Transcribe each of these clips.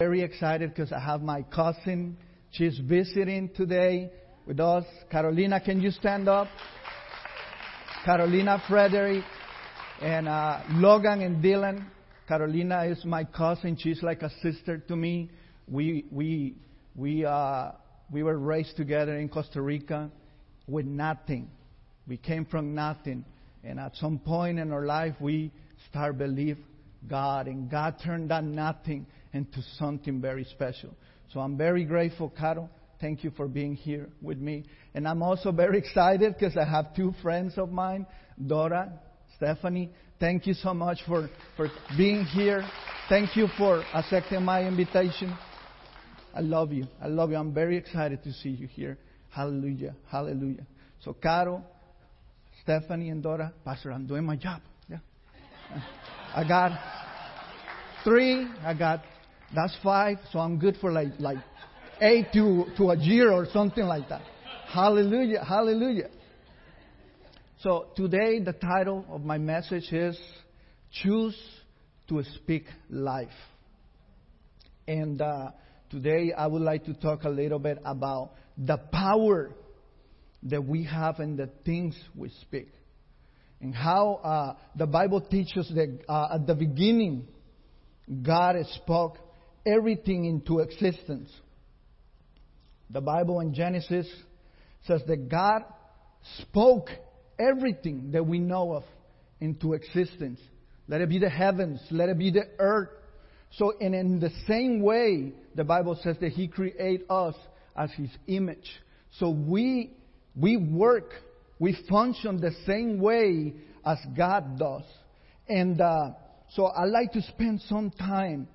very excited because I have my cousin. She's visiting today with us. Carolina, can you stand up? Carolina Frederick and uh, Logan and Dylan. Carolina is my cousin. She's like a sister to me. We we we uh, we were raised together in Costa Rica with nothing. We came from nothing, and at some point in our life, we start believe God, and God turned that nothing into something very special. So I'm very grateful, Caro. Thank you for being here with me. And I'm also very excited because I have two friends of mine, Dora, Stephanie. Thank you so much for, for being here. Thank you for accepting my invitation. I love you. I love you. I'm very excited to see you here. Hallelujah. Hallelujah. So, Caro, Stephanie, and Dora, Pastor, I'm doing my job. Yeah. I got three. I got that's five. So I'm good for like like eight to to a year or something like that. Hallelujah. Hallelujah. So today the title of my message is choose to speak life. And uh, today I would like to talk a little bit about the power that we have in the things we speak and how uh, the Bible teaches that uh, at the beginning, God spoke everything into existence. The Bible in Genesis says that God spoke everything that we know of into existence. Let it be the heavens, let it be the earth. So, and in the same way, the Bible says that He created us as His image. So we, we work we function the same way as God does. And uh, so I like to spend some time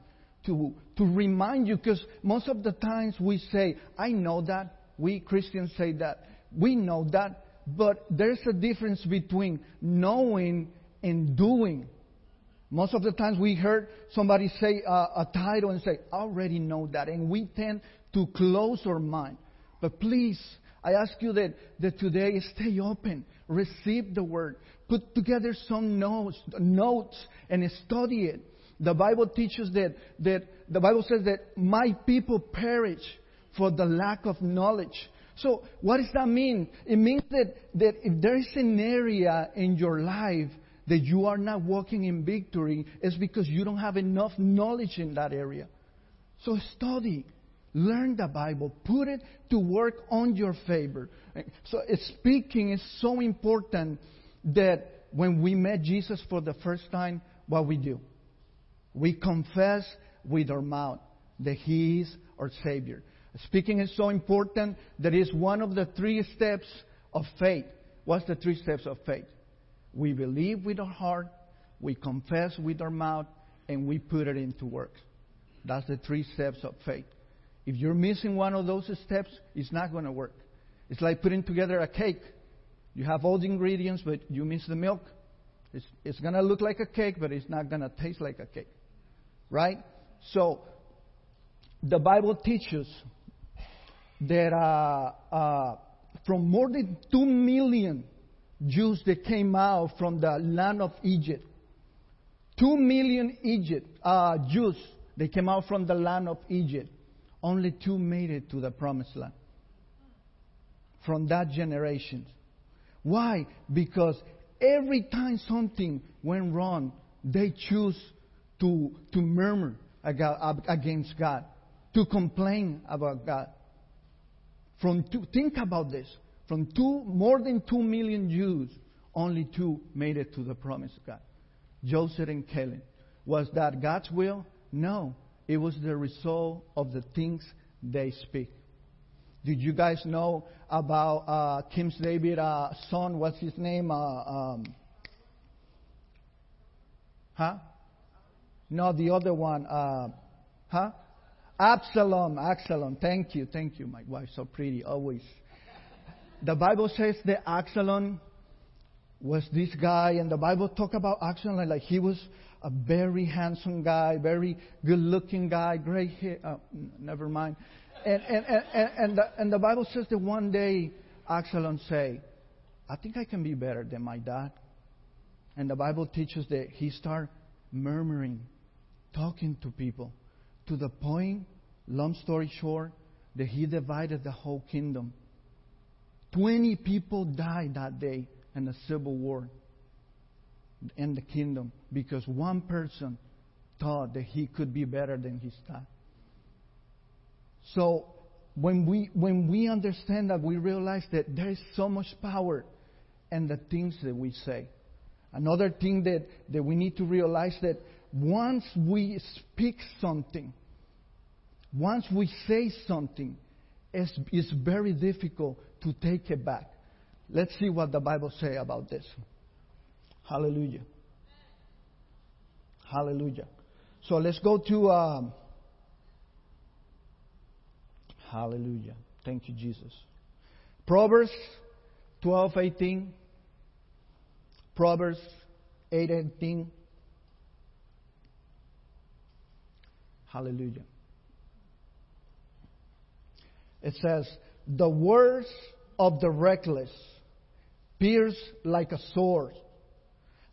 to, to remind you because most of the times we say, I know that. We Christians say that. We know that. But there's a difference between knowing and doing. Most of the times we heard somebody say uh, a title and say, I already know that. And we tend to close our mind. But please, I ask you that, that today stay open, receive the word, put together some notes, notes and study it. The Bible teaches that, that the Bible says that my people perish for the lack of knowledge. So what does that mean? It means that, that if there is an area in your life that you are not walking in victory, it's because you don't have enough knowledge in that area. So study, Learn the Bible. Put it to work on your favor. So speaking is so important that when we met Jesus for the first time, what we do? We confess with our mouth that He is our Savior. Speaking is so important that it's one of the three steps of faith. What's the three steps of faith? We believe with our heart, we confess with our mouth, and we put it into work. That's the three steps of faith. If you're missing one of those steps, it's not going to work. It's like putting together a cake. You have all the ingredients, but you miss the milk. It's, it's going to look like a cake, but it's not going to taste like a cake. Right? So, the Bible teaches that uh, uh, from more than 2 million Jews that came out from the land of Egypt, 2 million Egypt, uh, Jews, they came out from the land of Egypt. Only two made it to the promised land from that generation. Why? Because every time something went wrong, they choose to, to murmur against God, to complain about God. From two, think about this. From two, more than two million Jews, only two made it to the promised God. Joseph and Caleb. Was that God's will? No. It was the result of the things they speak. Did you guys know about uh, King David's uh, son? What's his name? Uh, um, huh? No, the other one. Uh, huh? Absalom. Absalom. Thank you. Thank you. My wife, so pretty, always. The Bible says that Absalom was this guy, and the Bible talk about Absalom like he was a very handsome guy, very good-looking guy, gray hair. Oh, never mind. And and and and the, and the Bible says that one day Absalom say, "I think I can be better than my dad." And the Bible teaches that he start murmuring, talking to people, to the point, long story short, that he divided the whole kingdom. 20 people died that day in a civil war in the kingdom because one person thought that he could be better than his dad. So when we when we understand that we realize that there is so much power in the things that we say. Another thing that, that we need to realize that once we speak something, once we say something, it's, it's very difficult to take it back. Let's see what the Bible say about this. Hallelujah. Hallelujah. So let's go to um, Hallelujah. Thank you, Jesus. Proverbs 12, 18. Proverbs 8, 18. Hallelujah. It says, The words of the reckless pierce like a sword,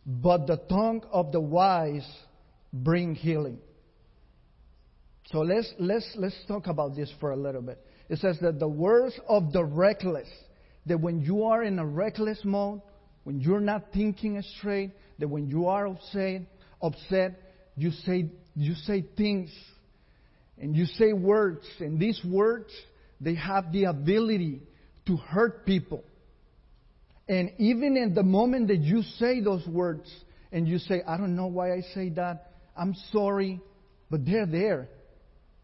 but the tongue of the wise bring healing. So let's, let's, let's talk about this for a little bit. It says that the words of the reckless, that when you are in a reckless mode, when you're not thinking straight, that when you are upset, upset, you say, you say things and you say words, and these words, they have the ability to hurt people. And even in the moment that you say those words, and you say, I don't know why I say that, I'm sorry, but they're there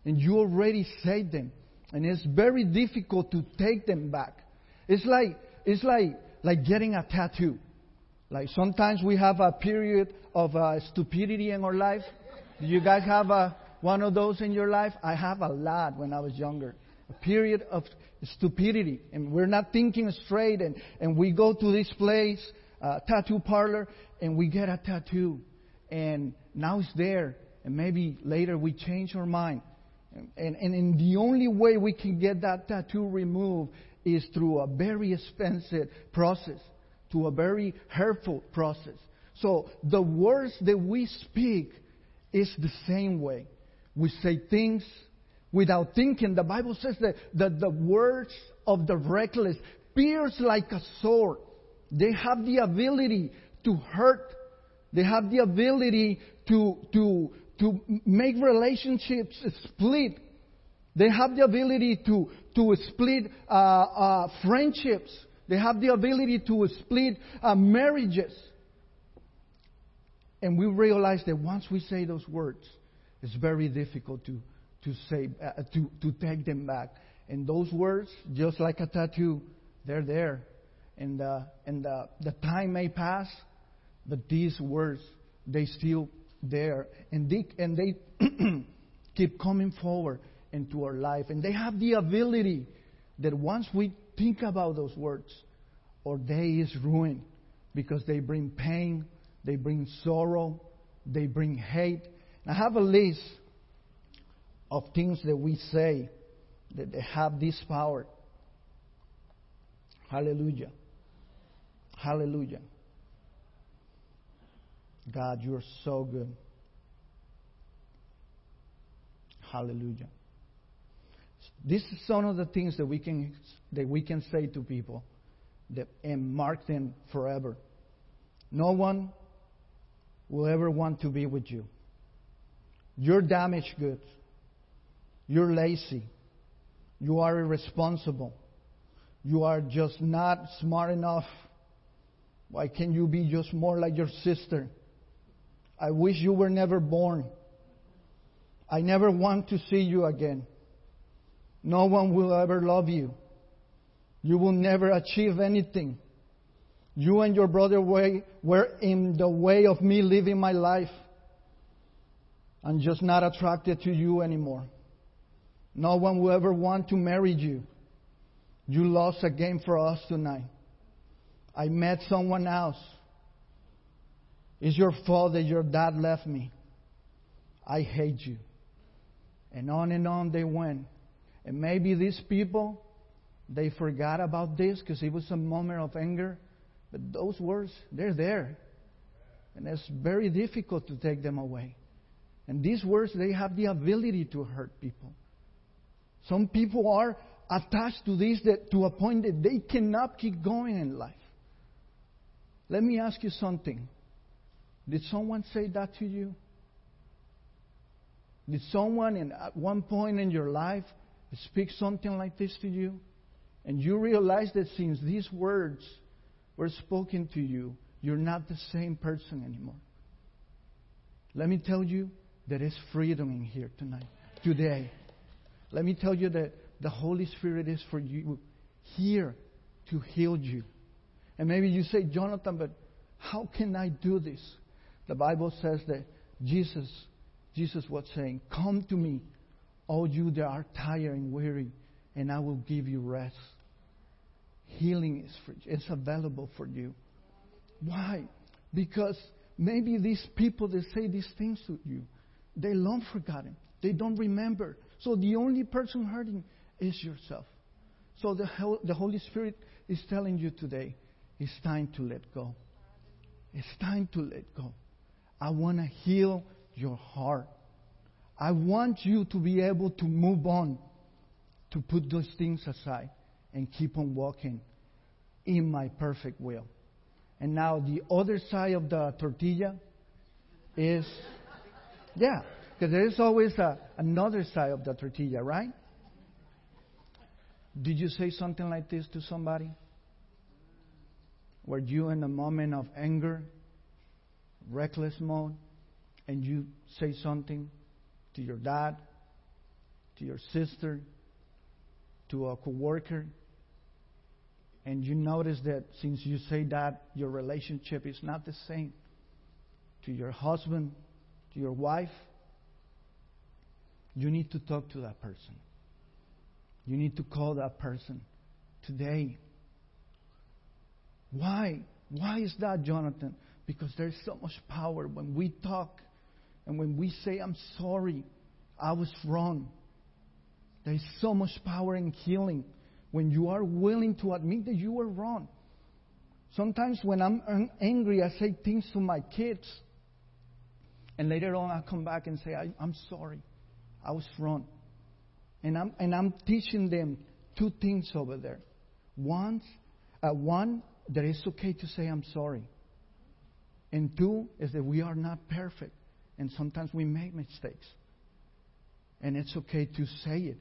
and you already said them. And it's very difficult to take them back. It's like, it's like, like getting a tattoo. Like sometimes we have a period of uh, stupidity in our life. Do you guys have a, one of those in your life? I have a lot when I was younger. A period of stupidity. And we're not thinking straight. And, and we go to this place, uh, tattoo parlor, and we get a tattoo. And now it's there. And maybe later we change our mind. And, and, and the only way we can get that tattoo removed is through a very expensive process, to a very hurtful process. So the words that we speak is the same way. We say things without thinking. The Bible says that, that the words of the reckless pierce like a sword. They have the ability to hurt. They have the ability to, to, to make relationships split. They have the ability to, to split uh, uh, friendships. They have the ability to split uh, marriages. And we realize that once we say those words, it's very difficult to, to, say, uh, to, to take them back. And those words, just like a tattoo, they're there. And, uh, and uh, the time may pass, but these words, they still there, and they, and they keep coming forward into our life. And they have the ability that once we think about those words, our day is ruined because they bring pain, they bring sorrow, they bring hate. And I have a list of things that we say that they have this power. Hallelujah. Hallelujah. God, you're so good. Hallelujah. This is some of the things that we can that we can say to people that and mark them forever. No one will ever want to be with you. You're damaged goods. You're lazy. You are irresponsible. You are just not smart enough. Why can't you be just more like your sister? I wish you were never born. I never want to see you again. No one will ever love you. You will never achieve anything. You and your brother were in the way of me living my life. I'm just not attracted to you anymore. No one will ever want to marry you. You lost a game for us tonight. I met someone else. It's your fault that your dad left me. I hate you. And on and on they went. And maybe these people, they forgot about this because it was a moment of anger. But those words, they're there. And it's very difficult to take them away. And these words, they have the ability to hurt people. Some people are attached to this that, to a point that they cannot keep going in life. Let me ask you something. Did someone say that to you? Did someone in, at one point in your life speak something like this to you? And you realize that since these words were spoken to you, you're not the same person anymore. Let me tell you, there is freedom in here tonight, today. Let me tell you that the Holy Spirit is for you here to heal you. And maybe you say, Jonathan, but how can I do this? The Bible says that Jesus, Jesus was saying, Come to me, all you that are tired and weary, and I will give you rest. Healing is free. It's available for you. Why? Because maybe these people that say these things to you, they long forgotten. They don't remember. So the only person hurting is yourself. So the, the Holy Spirit is telling you today, it's time to let go. It's time to let go. I want to heal your heart. I want you to be able to move on, to put those things aside, and keep on walking in my perfect will. And now the other side of the tortilla is, yeah, because there is always a, another side of the tortilla, right? Did you say something like this to somebody? Were you in a moment of anger, reckless mode, and you say something to your dad, to your sister, to a coworker, and you notice that since you say that, your relationship is not the same to your husband, to your wife, you need to talk to that person. You need to call that person today. Why? Why is that, Jonathan? Because there's so much power when we talk and when we say, I'm sorry, I was wrong. There's so much power in healing when you are willing to admit that you were wrong. Sometimes when I'm angry, I say things to my kids. And later on, I come back and say, I, am sorry. I was wrong. And I'm, and I'm teaching them two things over there. One, uh, one, that it's okay to say I'm sorry. And two, is that we are not perfect. And sometimes we make mistakes. And it's okay to say it.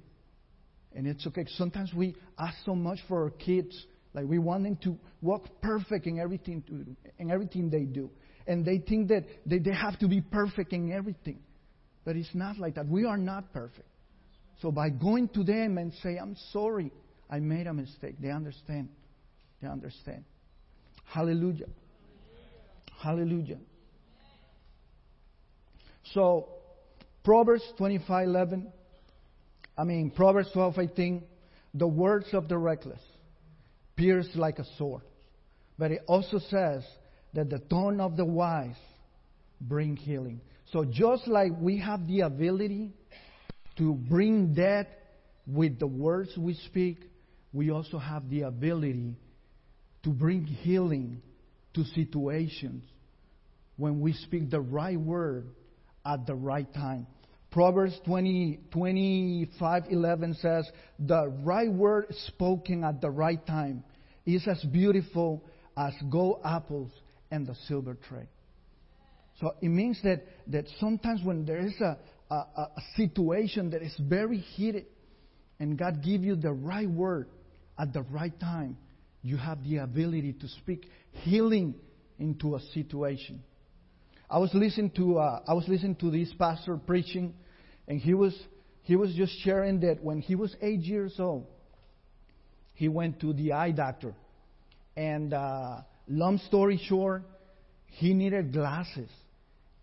And it's okay. Sometimes we ask so much for our kids. Like we want them to walk perfect in everything, in everything they do. And they think that they, they have to be perfect in everything. But it's not like that. We are not perfect. So by going to them and say, I'm sorry, I made a mistake, they understand. They understand. Hallelujah. Hallelujah. So, Proverbs 25:11, I mean Proverbs 12:18, the words of the reckless pierce like a sword. But it also says that the tone of the wise bring healing. So just like we have the ability to bring death with the words we speak, we also have the ability to bring healing to situations when we speak the right word at the right time. Proverbs 20, 25, 11 says, The right word spoken at the right time is as beautiful as gold apples and the silver tray. So it means that, that sometimes when there is a, a, a situation that is very heated and God give you the right word at the right time, you have the ability to speak healing into a situation. I was listening to uh, I was listening to this pastor preaching, and he was he was just sharing that when he was eight years old, he went to the eye doctor, and uh, long story short, he needed glasses,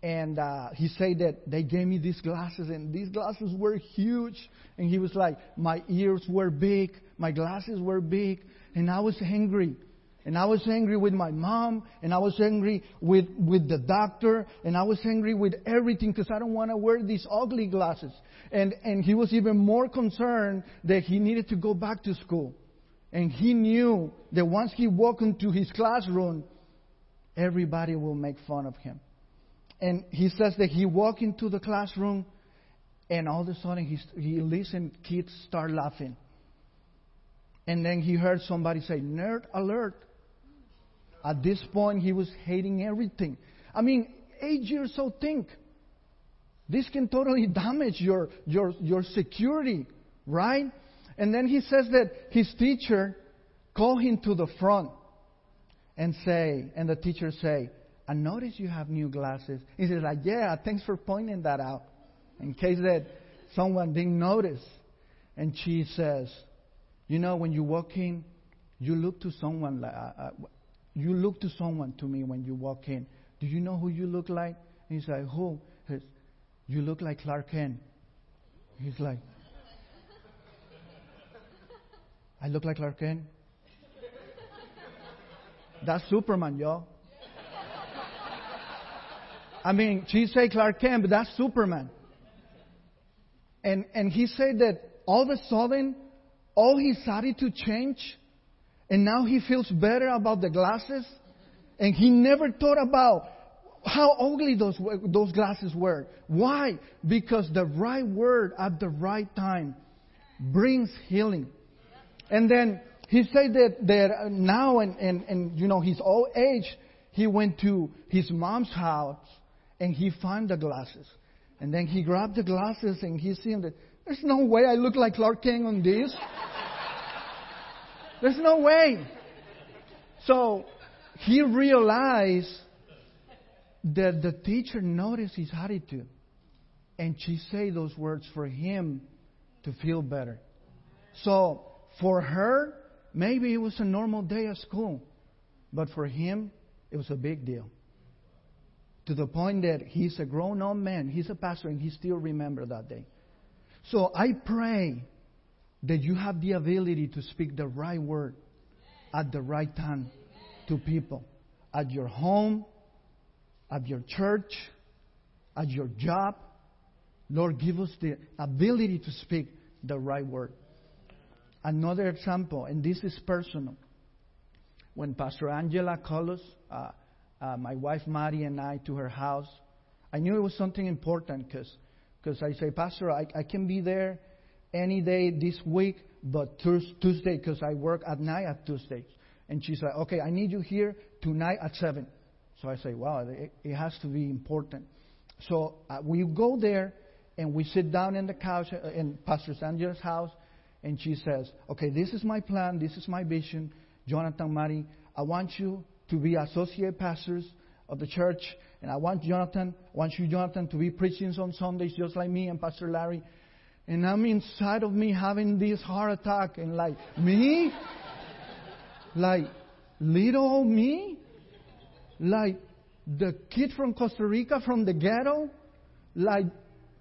and uh, he said that they gave me these glasses, and these glasses were huge. And he was like, my ears were big, my glasses were big, and I was angry. And I was angry with my mom, and I was angry with, with the doctor, and I was angry with everything because I don't want to wear these ugly glasses. And, and he was even more concerned that he needed to go back to school. And he knew that once he walked into his classroom, everybody will make fun of him. And he says that he walked into the classroom, and all of a sudden he, he listened, kids start laughing. And then he heard somebody say, Nerd alert. At this point, he was hating everything. I mean, eight years old, think. This can totally damage your, your, your security, right? And then he says that his teacher called him to the front and say, and the teacher say, I notice you have new glasses. He says, like, yeah, thanks for pointing that out. In case that someone didn't notice. And she says, you know, when you walk in, you look to someone like, uh, uh, you look to someone to me when you walk in. Do you know who you look like? And he's like, who? He says, you look like Clark Kent. He's like, I look like Clark Kent. That's Superman, y'all. I mean, she said Clark Kent, but that's Superman. And and he said that all of a sudden, all his attitude changed, and now he feels better about the glasses, and he never thought about how ugly those those glasses were. Why? Because the right word at the right time brings healing. And then he said that, that now, and, and, and you know, his old age, he went to his mom's house and he found the glasses. And then he grabbed the glasses and he seen that there's no way I look like Clark Kent on this. There's no way. So he realized that the teacher noticed his attitude. And she said those words for him to feel better. So for her, maybe it was a normal day at school. But for him, it was a big deal. To the point that he's a grown up man, he's a pastor, and he still remembers that day. So I pray that you have the ability to speak the right word at the right time to people. At your home, at your church, at your job. Lord, give us the ability to speak the right word. Another example, and this is personal. When Pastor Angela called us, uh, uh, my wife Mari and I, to her house, I knew it was something important because I say, Pastor, I, I can be there any day this week, but Tuesday, because I work at night at Tuesdays. And she said, okay, I need you here tonight at 7. So I say, wow, it, it has to be important. So uh, we go there and we sit down in the couch uh, in Pastor Angela's house, and she says, Okay, this is my plan, this is my vision. Jonathan, Mari, I want you to be associate pastors of the church, and I want Jonathan, I want you, Jonathan, to be preaching on Sundays just like me and Pastor Larry. And I'm inside of me having this heart attack, and like, me? like, little me? Like, the kid from Costa Rica, from the ghetto? Like,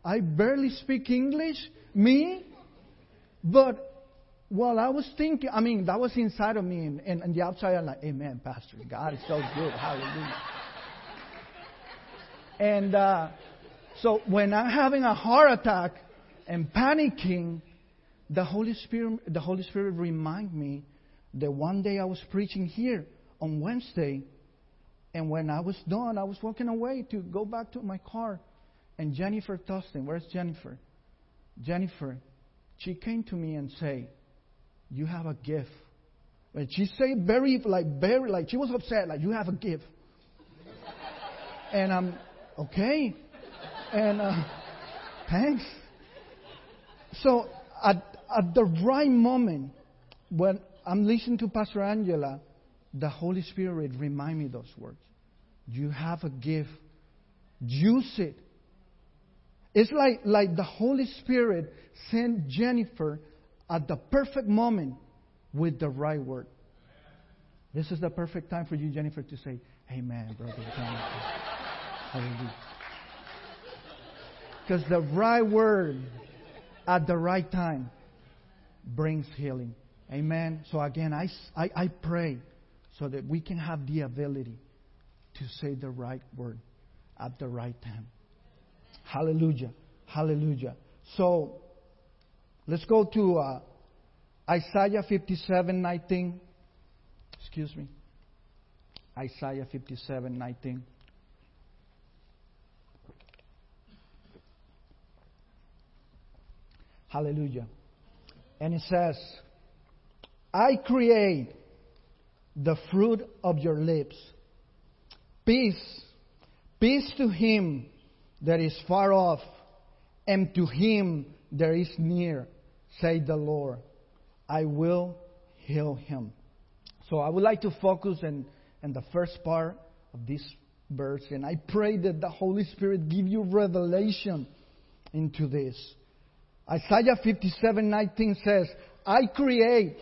I barely speak English? Me? But while I was thinking, I mean, that was inside of me, and, and, and the outside, I'm like, Amen, Pastor. God is so good. Hallelujah. And uh, so when I'm having a heart attack and panicking, the Holy Spirit, the Holy Spirit remind me that one day I was preaching here on Wednesday, and when I was done, I was walking away to go back to my car, and Jennifer Tustin, where's Jennifer? Jennifer she came to me and say, "You have a gift." And she said very like very like she was upset like you have a gift. and I'm okay. And uh, thanks. So at at the right moment when I'm listening to Pastor Angela, the Holy Spirit remind me those words. You have a gift. Use it. It's like, like the Holy Spirit sent Jennifer at the perfect moment with the right word. This is the perfect time for you, Jennifer, to say, Amen, brother. Hallelujah. Because the right word at the right time brings healing. Amen. So again, I, I, I pray so that we can have the ability to say the right word at the right time. Hallelujah. Hallelujah. So, let's go to uh, Isaiah 57 19. Excuse me. Isaiah 57 19. Hallelujah. And it says, I create the fruit of your lips. Peace, peace to him that is far off, and to him that is near, say the Lord. I will heal him. So I would like to focus in, in the first part of this verse, and I pray that the Holy Spirit give you revelation into this. Isaiah 57:19 says, "I create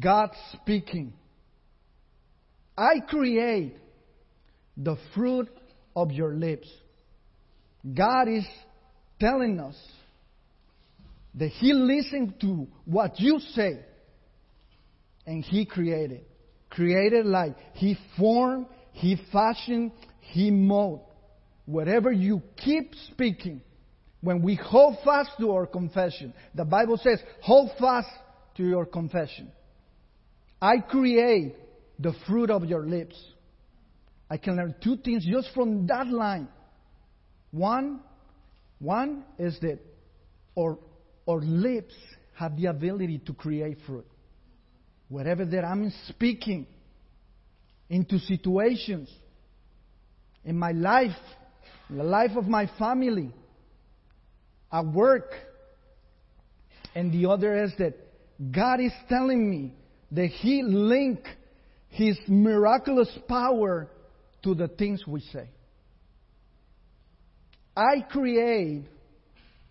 God speaking. I create the fruit of your lips." God is telling us that He listened to what you say and He created. Created like He formed, He fashioned, He molded. Whatever you keep speaking, when we hold fast to our confession, the Bible says, hold fast to your confession. I create the fruit of your lips. I can learn two things just from that line. One, one is that our, our lips have the ability to create fruit. Whatever that I'm speaking into situations in my life, in the life of my family, at work. And the other is that God is telling me that He linked His miraculous power to the things we say. I create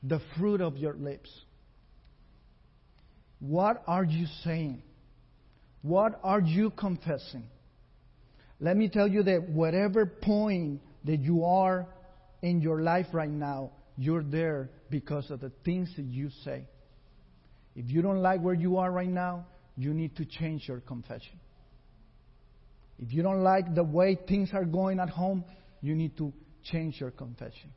the fruit of your lips. What are you saying? What are you confessing? Let me tell you that whatever point that you are in your life right now, you're there because of the things that you say. If you don't like where you are right now, you need to change your confession. If you don't like the way things are going at home, you need to change your confession.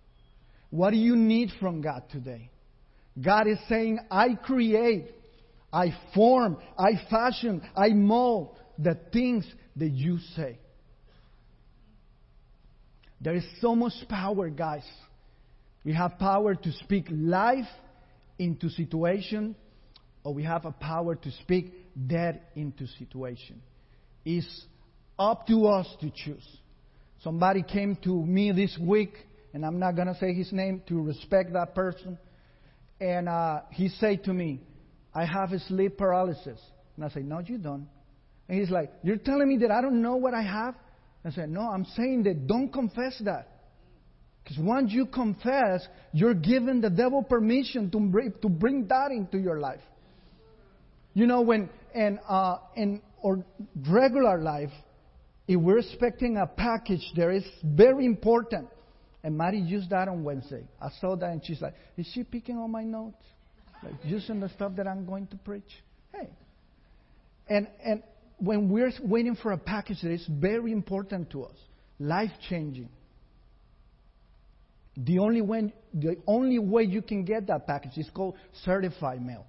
What do you need from God today? God is saying, I create, I form, I fashion, I mold the things that you say. There is so much power, guys. We have power to speak life into situation, or we have a power to speak death into situation. It's up to us to choose. Somebody came to me this week and I'm not going to say his name to respect that person. And uh, he said to me, I have a sleep paralysis. And I said, No, you don't. And he's like, You're telling me that I don't know what I have? I said, No, I'm saying that don't confess that. Because once you confess, you're giving the devil permission to bring, to bring that into your life. You know, when in, uh, in our regular life, if we're expecting a package there is very important, and Mary used that on Wednesday. I saw that and she's like, Is she picking on my notes? Like using the stuff that I'm going to preach? Hey. And and when we're waiting for a package that is very important to us, life changing. The only way the only way you can get that package is called certified mail.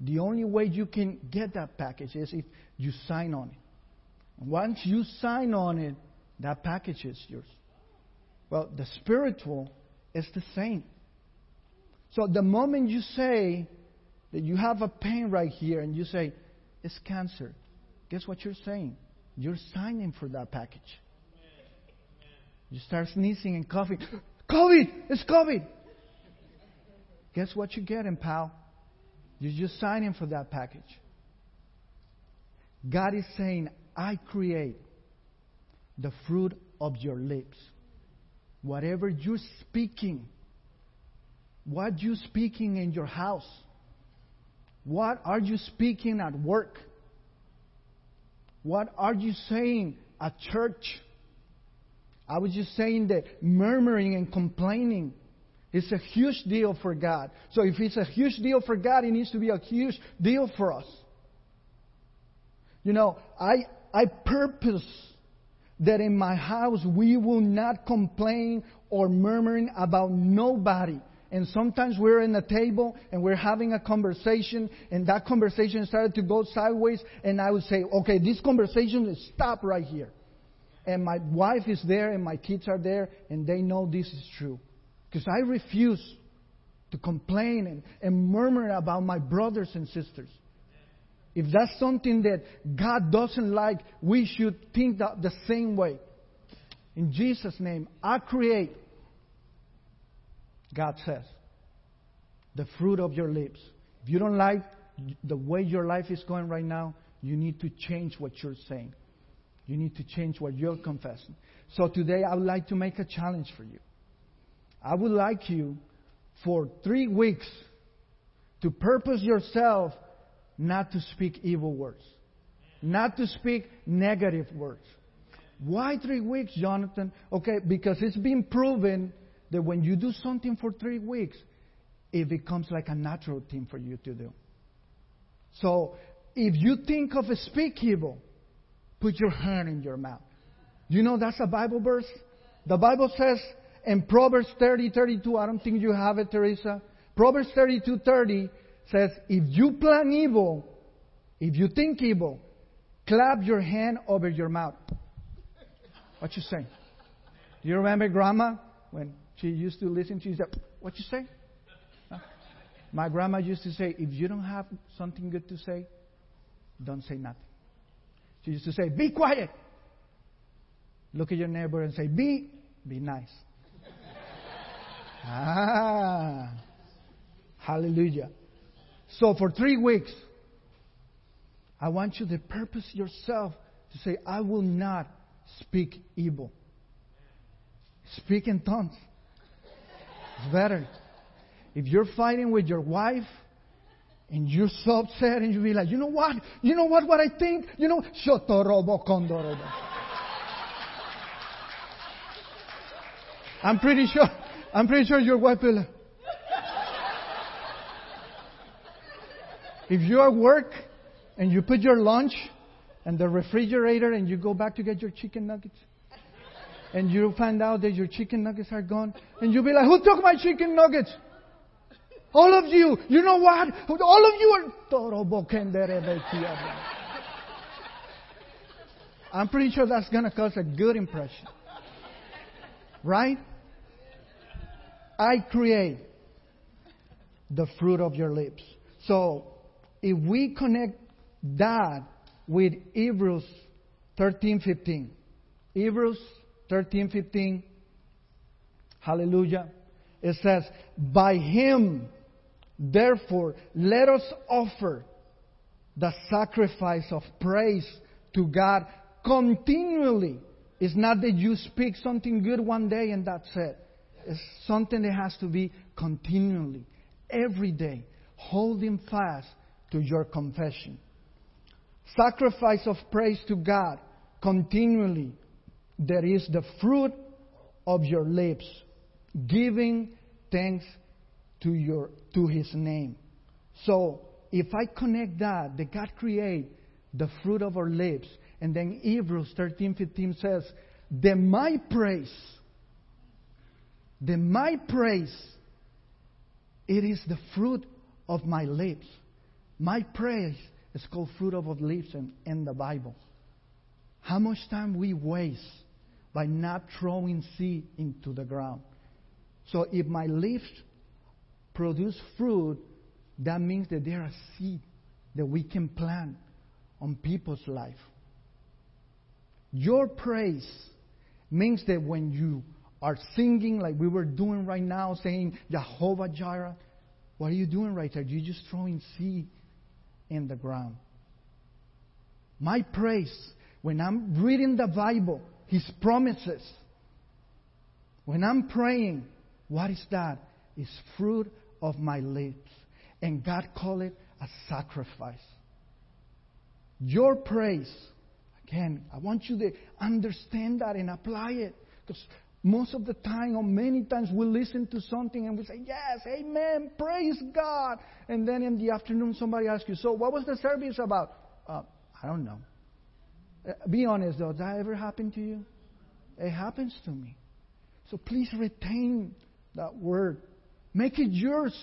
The only way you can get that package is if you sign on it. Once you sign on it, that package is yours. Well, the spiritual is the same. So the moment you say that you have a pain right here and you say, it's cancer, guess what you're saying? You're signing for that package. You start sneezing and coughing. COVID! It's COVID! Guess what you're getting, pal? You're just signing for that package. God is saying, I create the fruit of your lips whatever you're speaking, what you speaking in your house, what are you speaking at work, what are you saying at church. I was just saying that murmuring and complaining is a huge deal for God. So if it's a huge deal for God, it needs to be a huge deal for us. You know, I I purpose that in my house we will not complain or murmuring about nobody. And sometimes we're in a table and we're having a conversation, and that conversation started to go sideways, and I would say, okay, this conversation is stop right here. And my wife is there, and my kids are there, and they know this is true. Because I refuse to complain and, and murmur about my brothers and sisters. If that's something that God doesn't like, we should think that the same way. In Jesus' name, I create, God says, the fruit of your lips. If you don't like the way your life is going right now, you need to change what you're saying. You need to change what you're confessing. So today I would like to make a challenge for you. I would like you for three weeks to purpose yourself not to speak evil words, not to speak negative words. Why three weeks, Jonathan? Okay, because it's been proven that when you do something for three weeks, it becomes like a natural thing for you to do. So if you think of speak evil, put your hand in your mouth. You know that's a Bible verse? The Bible says in Proverbs 30, 32, I don't think you have it, Teresa. Proverbs 32, 30 says, if you plan evil, if you think evil, clap your hand over your mouth. What you say? Do you remember grandma when she used to listen? She said, what you say? My grandma used to say, if you don't have something good to say, don't say nothing. She used to say, be quiet. Look at your neighbor and say, be, be nice. ah, hallelujah. So for three weeks, I want you to purpose yourself to say, I will not speak evil. Speak in tongues. It's better. If you're fighting with your wife and you're so upset and you be like, you know what? You know what what I think? You know, shotorobo kondorobo. I'm pretty sure I'm pretty sure your wife will If you're at work and you put your lunch in the refrigerator and you go back to get your chicken nuggets, and you find out that your chicken nuggets are gone, and you'll be like, Who took my chicken nuggets? All of you, you know what? All of you are. I'm pretty sure that's going to cause a good impression. Right? I create the fruit of your lips. So, if we connect that with Hebrews 13:15, Hebrews 13:15, hallelujah, it says, "By him Therefore, let us offer the sacrifice of praise to God continually. It's not that you speak something good one day and that's it. It's something that has to be continually, every day, holding fast to your confession. Sacrifice of praise to God continually. There is the fruit of your lips, giving thanks to your to his name. So if I connect that, that God create the fruit of our lips, and then Hebrews 13, 15 says, then my praise, then my praise, it is the fruit of my lips. My praise is called fruit of our lips in, in the Bible. How much time we waste by not throwing seed into the ground. So if my lips produce fruit, that means that there are seed that we can plant on people's life. Your praise means that when you are singing like we were doing right now, saying Jehovah Jireh, what are you doing right there? You're just throwing seed in the ground. My praise, when I'm reading the Bible, His promises, when I'm praying, what is that? It's fruit of my lips. And God called it a sacrifice. Your praise, again, I want you to understand that and apply it. Because most of the time, or many times, we listen to something and we say, Yes, amen, praise God. And then in the afternoon, somebody asks you, So, what was the service about? Uh, I don't know. Uh, be honest though, that ever happened to you? It happens to me. So please retain that word Make it yours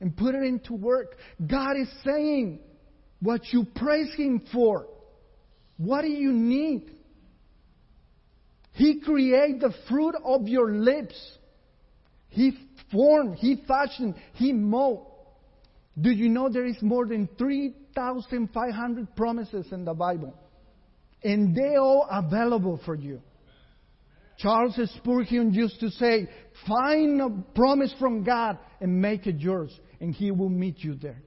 and put it into work. God is saying what you praise Him for. What do you need? He created the fruit of your lips. He formed, He fashioned, He molded. Do you know there is more than 3,500 promises in the Bible? And they all available for you. Charles Spurgeon used to say, find a promise from God and make it yours, and He will meet you there.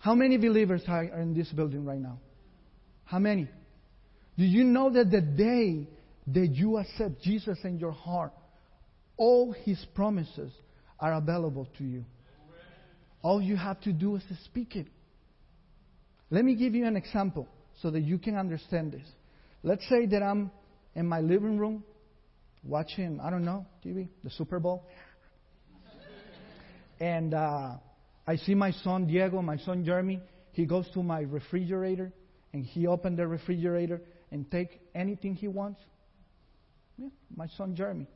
How many believers are in this building right now? How many? Do you know that the day that you accept Jesus in your heart, all His promises are available to you? All you have to do is to speak it. Let me give you an example so that you can understand this. Let's say that I'm in my living room watching, I don't know, TV, the Super Bowl. and uh, I see my son Diego, my son Jeremy. He goes to my refrigerator and he opens the refrigerator and take anything he wants. Yeah, my son Jeremy.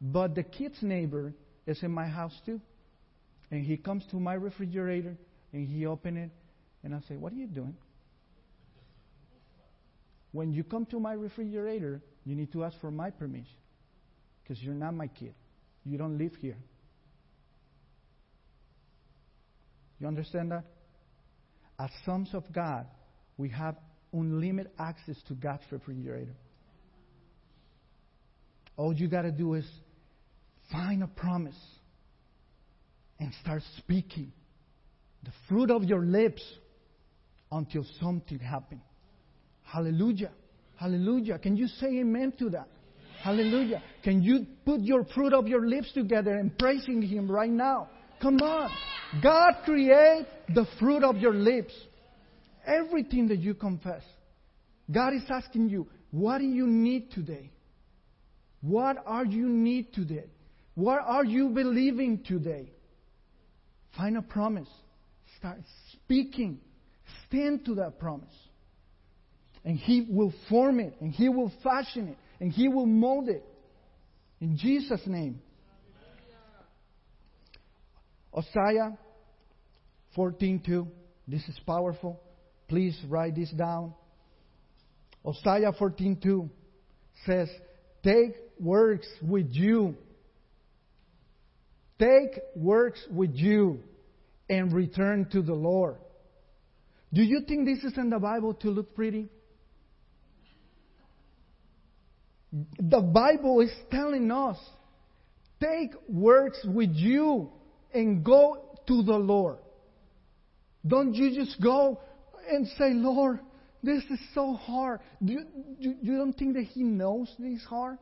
But the kid's neighbor is in my house too. And he comes to my refrigerator and he opens it and I say, What are you doing? When you come to my refrigerator, you need to ask for my permission because you're not my kid. You don't live here. You understand that? As sons of God, we have unlimited access to God's refrigerator. All you got to do is find a promise and start speaking the fruit of your lips until something happens. Hallelujah. Hallelujah. Can you say amen to that? Hallelujah. Can you put your fruit of your lips together and praising Him right now? Come on. God create the fruit of your lips. Everything that you confess. God is asking you, what do you need today? What are you need today? What are you believing today? Find a promise. Start speaking. Stand to that promise. And He will form it, and He will fashion it, and He will mold it. In Jesus' name. Hosea 14:2. This is powerful. Please write this down. Hosea 14:2 says, "Take works with you. Take works with you and return to the Lord." Do you think this is in the Bible to look pretty? The Bible is telling us take words with you and go to the Lord. Don't you just go and say, Lord, this is so hard. Do you, do, you don't think that He knows this hard?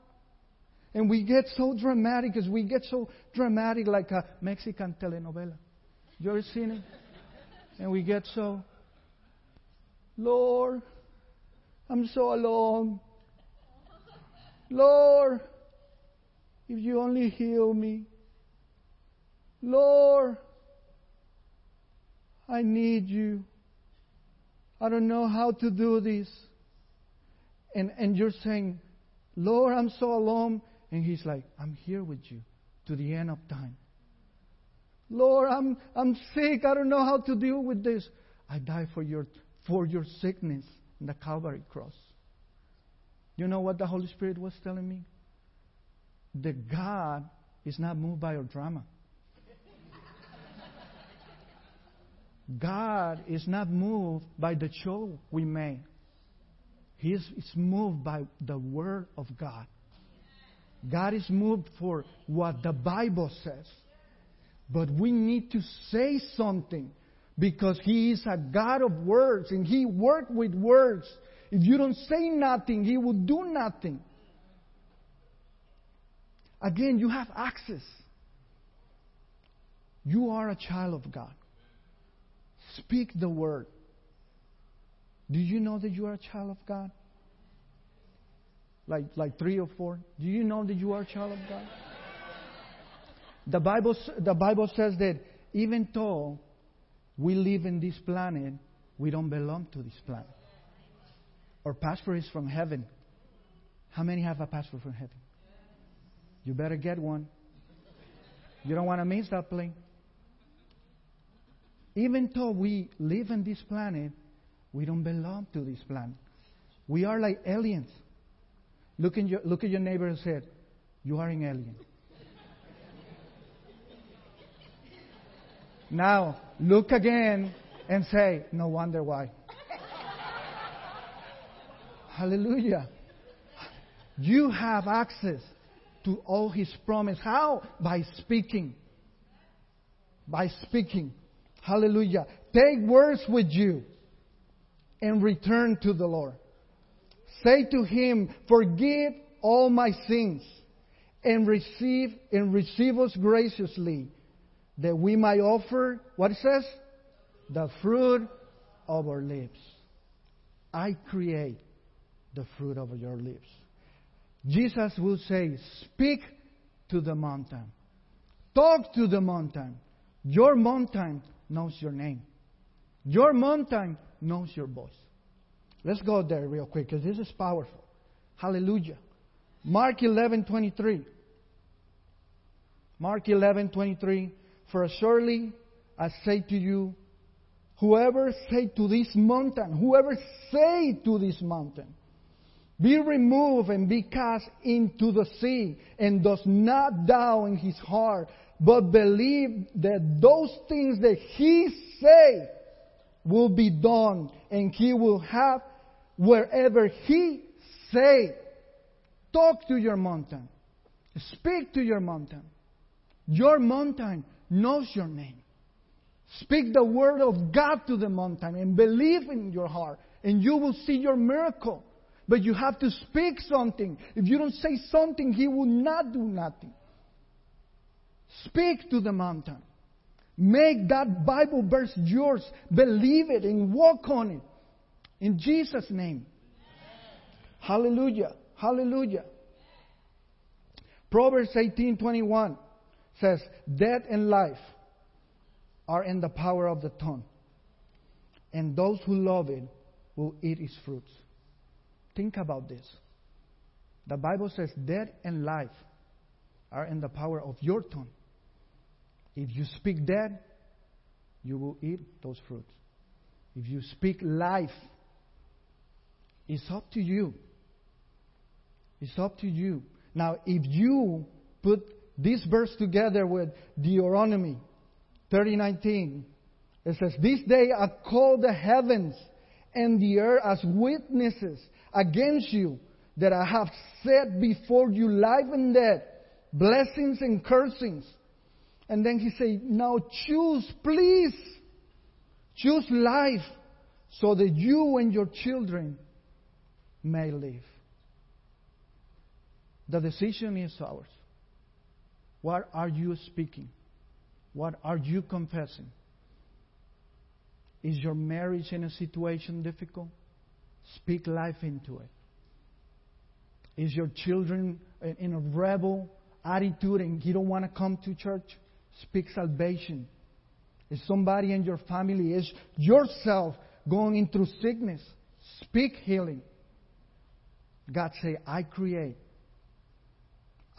And we get so dramatic as we get so dramatic like a Mexican telenovela. You ever seen it? And we get so, Lord, I'm so alone. Lord, if you only heal me. Lord, I need you. I don't know how to do this. And, and you're saying, Lord, I'm so alone. And He's like, I'm here with you to the end of time. Lord, I'm, I'm sick. I don't know how to deal with this. I die for your, for your sickness in the Calvary cross. You know what the Holy Spirit was telling me? That God is not moved by your drama. God is not moved by the show we make. He is, is moved by the Word of God. God is moved for what the Bible says. But we need to say something because He is a God of words and He works with words. If you don't say nothing, He will do nothing. Again, you have access. You are a child of God. Speak the word. Do you know that you are a child of God? Like, like three or four? Do you know that you are a child of God? The Bible, the Bible says that even though we live in this planet, we don't belong to this planet. Our passport is from heaven. How many have a passport from heaven? You better get one. You don't want to miss that plane. Even though we live in this planet, we don't belong to this planet. We are like aliens. Look, in your, look at your neighbor and say, You are an alien. now, look again and say, No wonder why. Hallelujah. You have access to all His promise. How? By speaking. By speaking. Hallelujah. Take words with you and return to the Lord. Say to Him, Forgive all my sins and receive and receive us graciously that we might offer what it says the fruit of our lips i create the fruit of your lips. Jesus will say speak to the mountain. Talk to the mountain. Your mountain knows your name. Your mountain knows your voice. Let's go there real quick because this is powerful. Hallelujah. Mark 11:23. Mark 11:23. For surely I say to you, whoever say to this mountain, whoever say to this mountain, be removed and be cast into the sea, and does not doubt in his heart, but believe that those things that he say will be done, and he will have wherever he say. Talk to your mountain. Speak to your mountain. Your mountain knows your name. Speak the word of God to the mountain and believe in your heart, and you will see your miracle. But you have to speak something. If you don't say something, He will not do nothing. Speak to the mountain. Make that Bible verse yours. Believe it and walk on it. In Jesus' name. Hallelujah. Hallelujah. Proverbs 18:21 says, "Death and life are in the power of the tongue, and those who love it will eat its fruits." Think about this. The Bible says death and life are in the power of your tongue. If you speak death, you will eat those fruits. If you speak life, it's up to you. It's up to you. Now, if you put this verse together with Deuteronomy 30:19, it says, "This day I call the heavens and the earth as witnesses against you that I have set before you life and death, blessings and cursings." And then he said, "Now choose, please, choose life, so that you and your children may live." The decision is ours. What are you speaking? What are you confessing? Is your marriage in a situation difficult? Speak life into it. Is your children in a rebel attitude and you don't want to come to church? Speak salvation. Is somebody in your family, is yourself going into sickness? Speak healing. God say, I create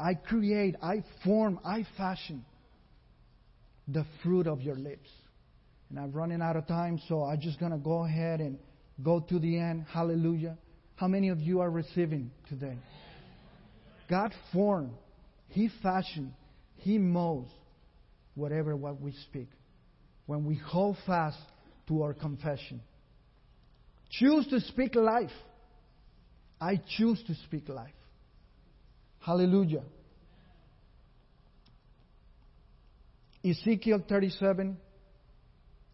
I create, I form, I fashion the fruit of your lips. And I'm running out of time, so I'm just going to go ahead and go to the end. Hallelujah. How many of you are receiving today? God formed, He fashioned, He mows whatever what we speak. When we hold fast to our confession. Choose to speak life. I choose to speak life. Hallelujah. Ezekiel 37,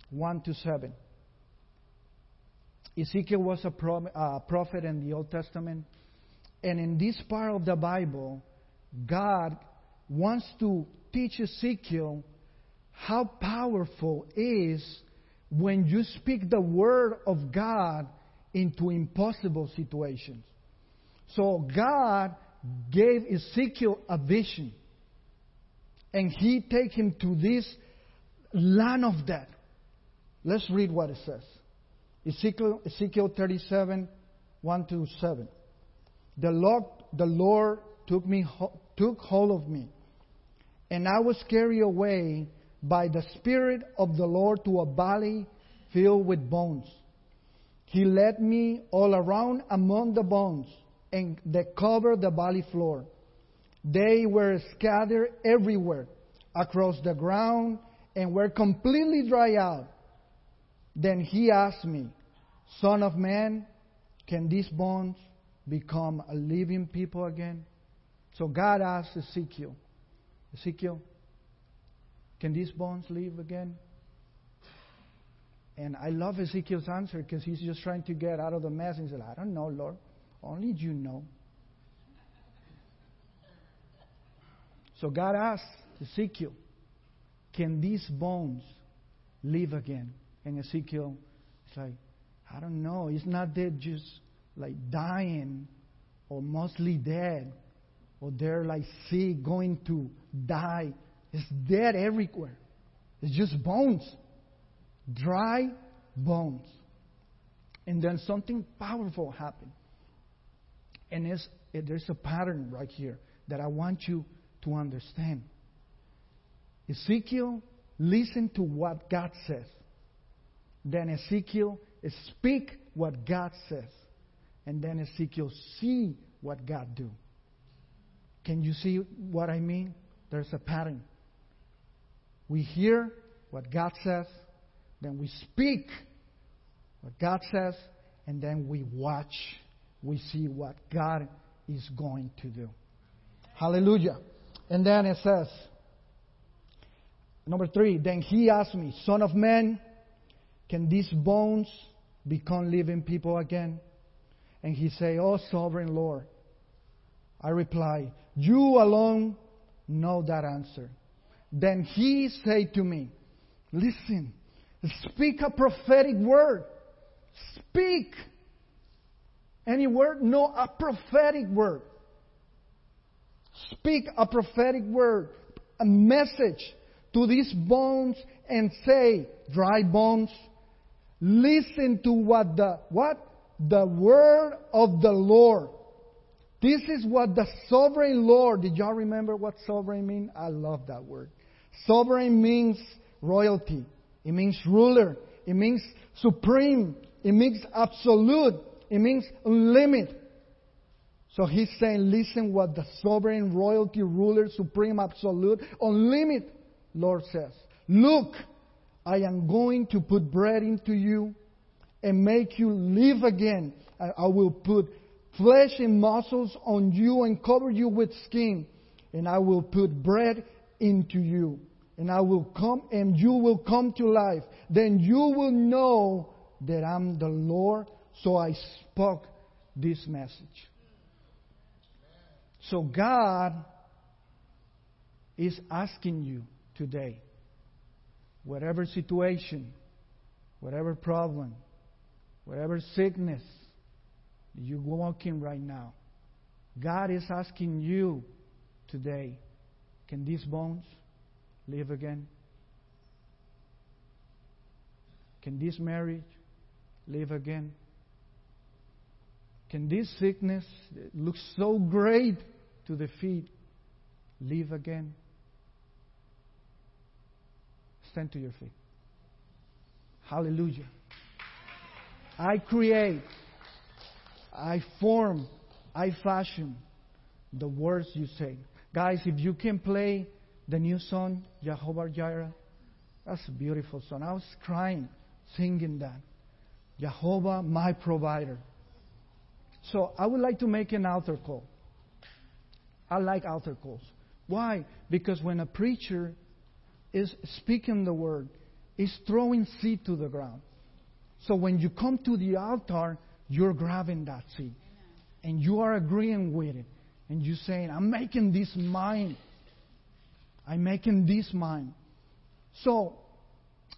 1 to 7. Ezekiel was a prophet in the Old Testament. And in this part of the Bible, God wants to teach Ezekiel how powerful is when you speak the word of God into impossible situations. So God gave Ezekiel a vision. And he take him to this land of death. Let's read what it says. Ezekiel, Ezekiel 37, 1 to 7. The Lord, the Lord took, me, took hold of me, and I was carried away by the Spirit of the Lord to a valley filled with bones. He led me all around among the bones and that covered the valley floor. They were scattered everywhere across the ground, and were completely dry out. Then he asked me, Son of man, can these bones become a living people again? So God asked Ezekiel, Ezekiel, can these bones live again? And I love Ezekiel's answer because he's just trying to get out of the mess. And he said, I don't know, Lord. Only you know. So God asked Ezekiel, Can these bones live again? And Ezekiel is like, I don't know. It's not that just like dying or mostly dead or they're like sick, going to die. It's dead everywhere. It's just bones. Dry bones. And then something powerful happened. And it, eh, there's a pattern right here that I want you to understand. Ezekiel listened to what God says. Then Ezekiel speak what God says. And then Ezekiel see what God do. Can you see what I mean? There's a pattern. We hear what God says, then we speak what God says, and then we watch. We see what God is going to do. Hallelujah. And then it says, number three, then he asked me, Son of man, can these bones become living people again? And he said, Oh, sovereign Lord. I reply, You alone know that answer. Then he said to me, Listen, speak a prophetic word. Speak. Any word? No, a prophetic word. Speak a prophetic word, a message to these bones and say, dry bones, listen to what the, what? The word of the Lord. This is what the sovereign Lord, did y'all remember what sovereign means? I love that word. Sovereign means royalty. It means ruler. It means supreme. It means absolute. It means unlimited. So he's saying, listen what the sovereign royalty, ruler, supreme, absolute, unlimited Lord says. Look, I am going to put bread into you and make you live again. I will put flesh and muscles on you and cover you with skin. And I will put bread into you. And I will come and you will come to life. Then you will know that I'm the Lord. So I spoke this message. So God is asking you today, whatever situation, whatever problem, whatever sickness you're walking right now, God is asking you today, can these bones live again? Can this marriage live again? Can this sickness that looks so great to the feet live again? Stand to your feet. Hallelujah. I create, I form, I fashion the words you say. Guys, if you can play the new song, Jehovah Jireh, that's a beautiful song. I was crying singing that. Jehovah, my provider. So I would like to make an altar call. I like altar calls. Why? Because when a preacher is speaking the word, is throwing seed to the ground. So when you come to the altar, you're grabbing that seed. And you are agreeing with it. And you're saying, I'm making this mine. I'm making this mine. So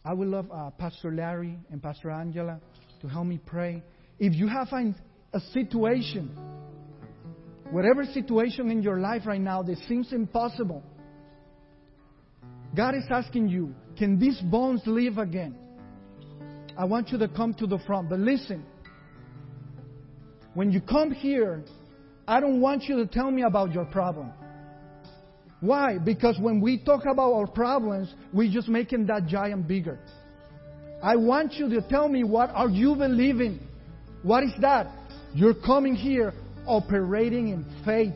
I would love uh, Pastor Larry and Pastor Angela to help me pray. If you have a a situation, whatever situation in your life right now that seems impossible, God is asking you, can these bones live again? I want you to come to the front. But listen, when you come here, I don't want you to tell me about your problem. Why? Because when we talk about our problems, we're just making that giant bigger. I want you to tell me what are you believing? What is that? You're coming here operating in faith.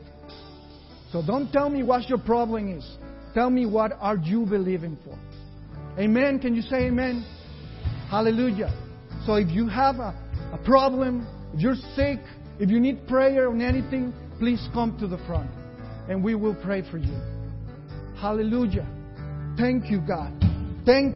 So don't tell me what your problem is. Tell me what are you believing for. Amen. Can you say amen? Hallelujah. So if you have a, a problem, if you're sick, if you need prayer on anything, please come to the front and we will pray for you. Hallelujah. Thank you, God. Thank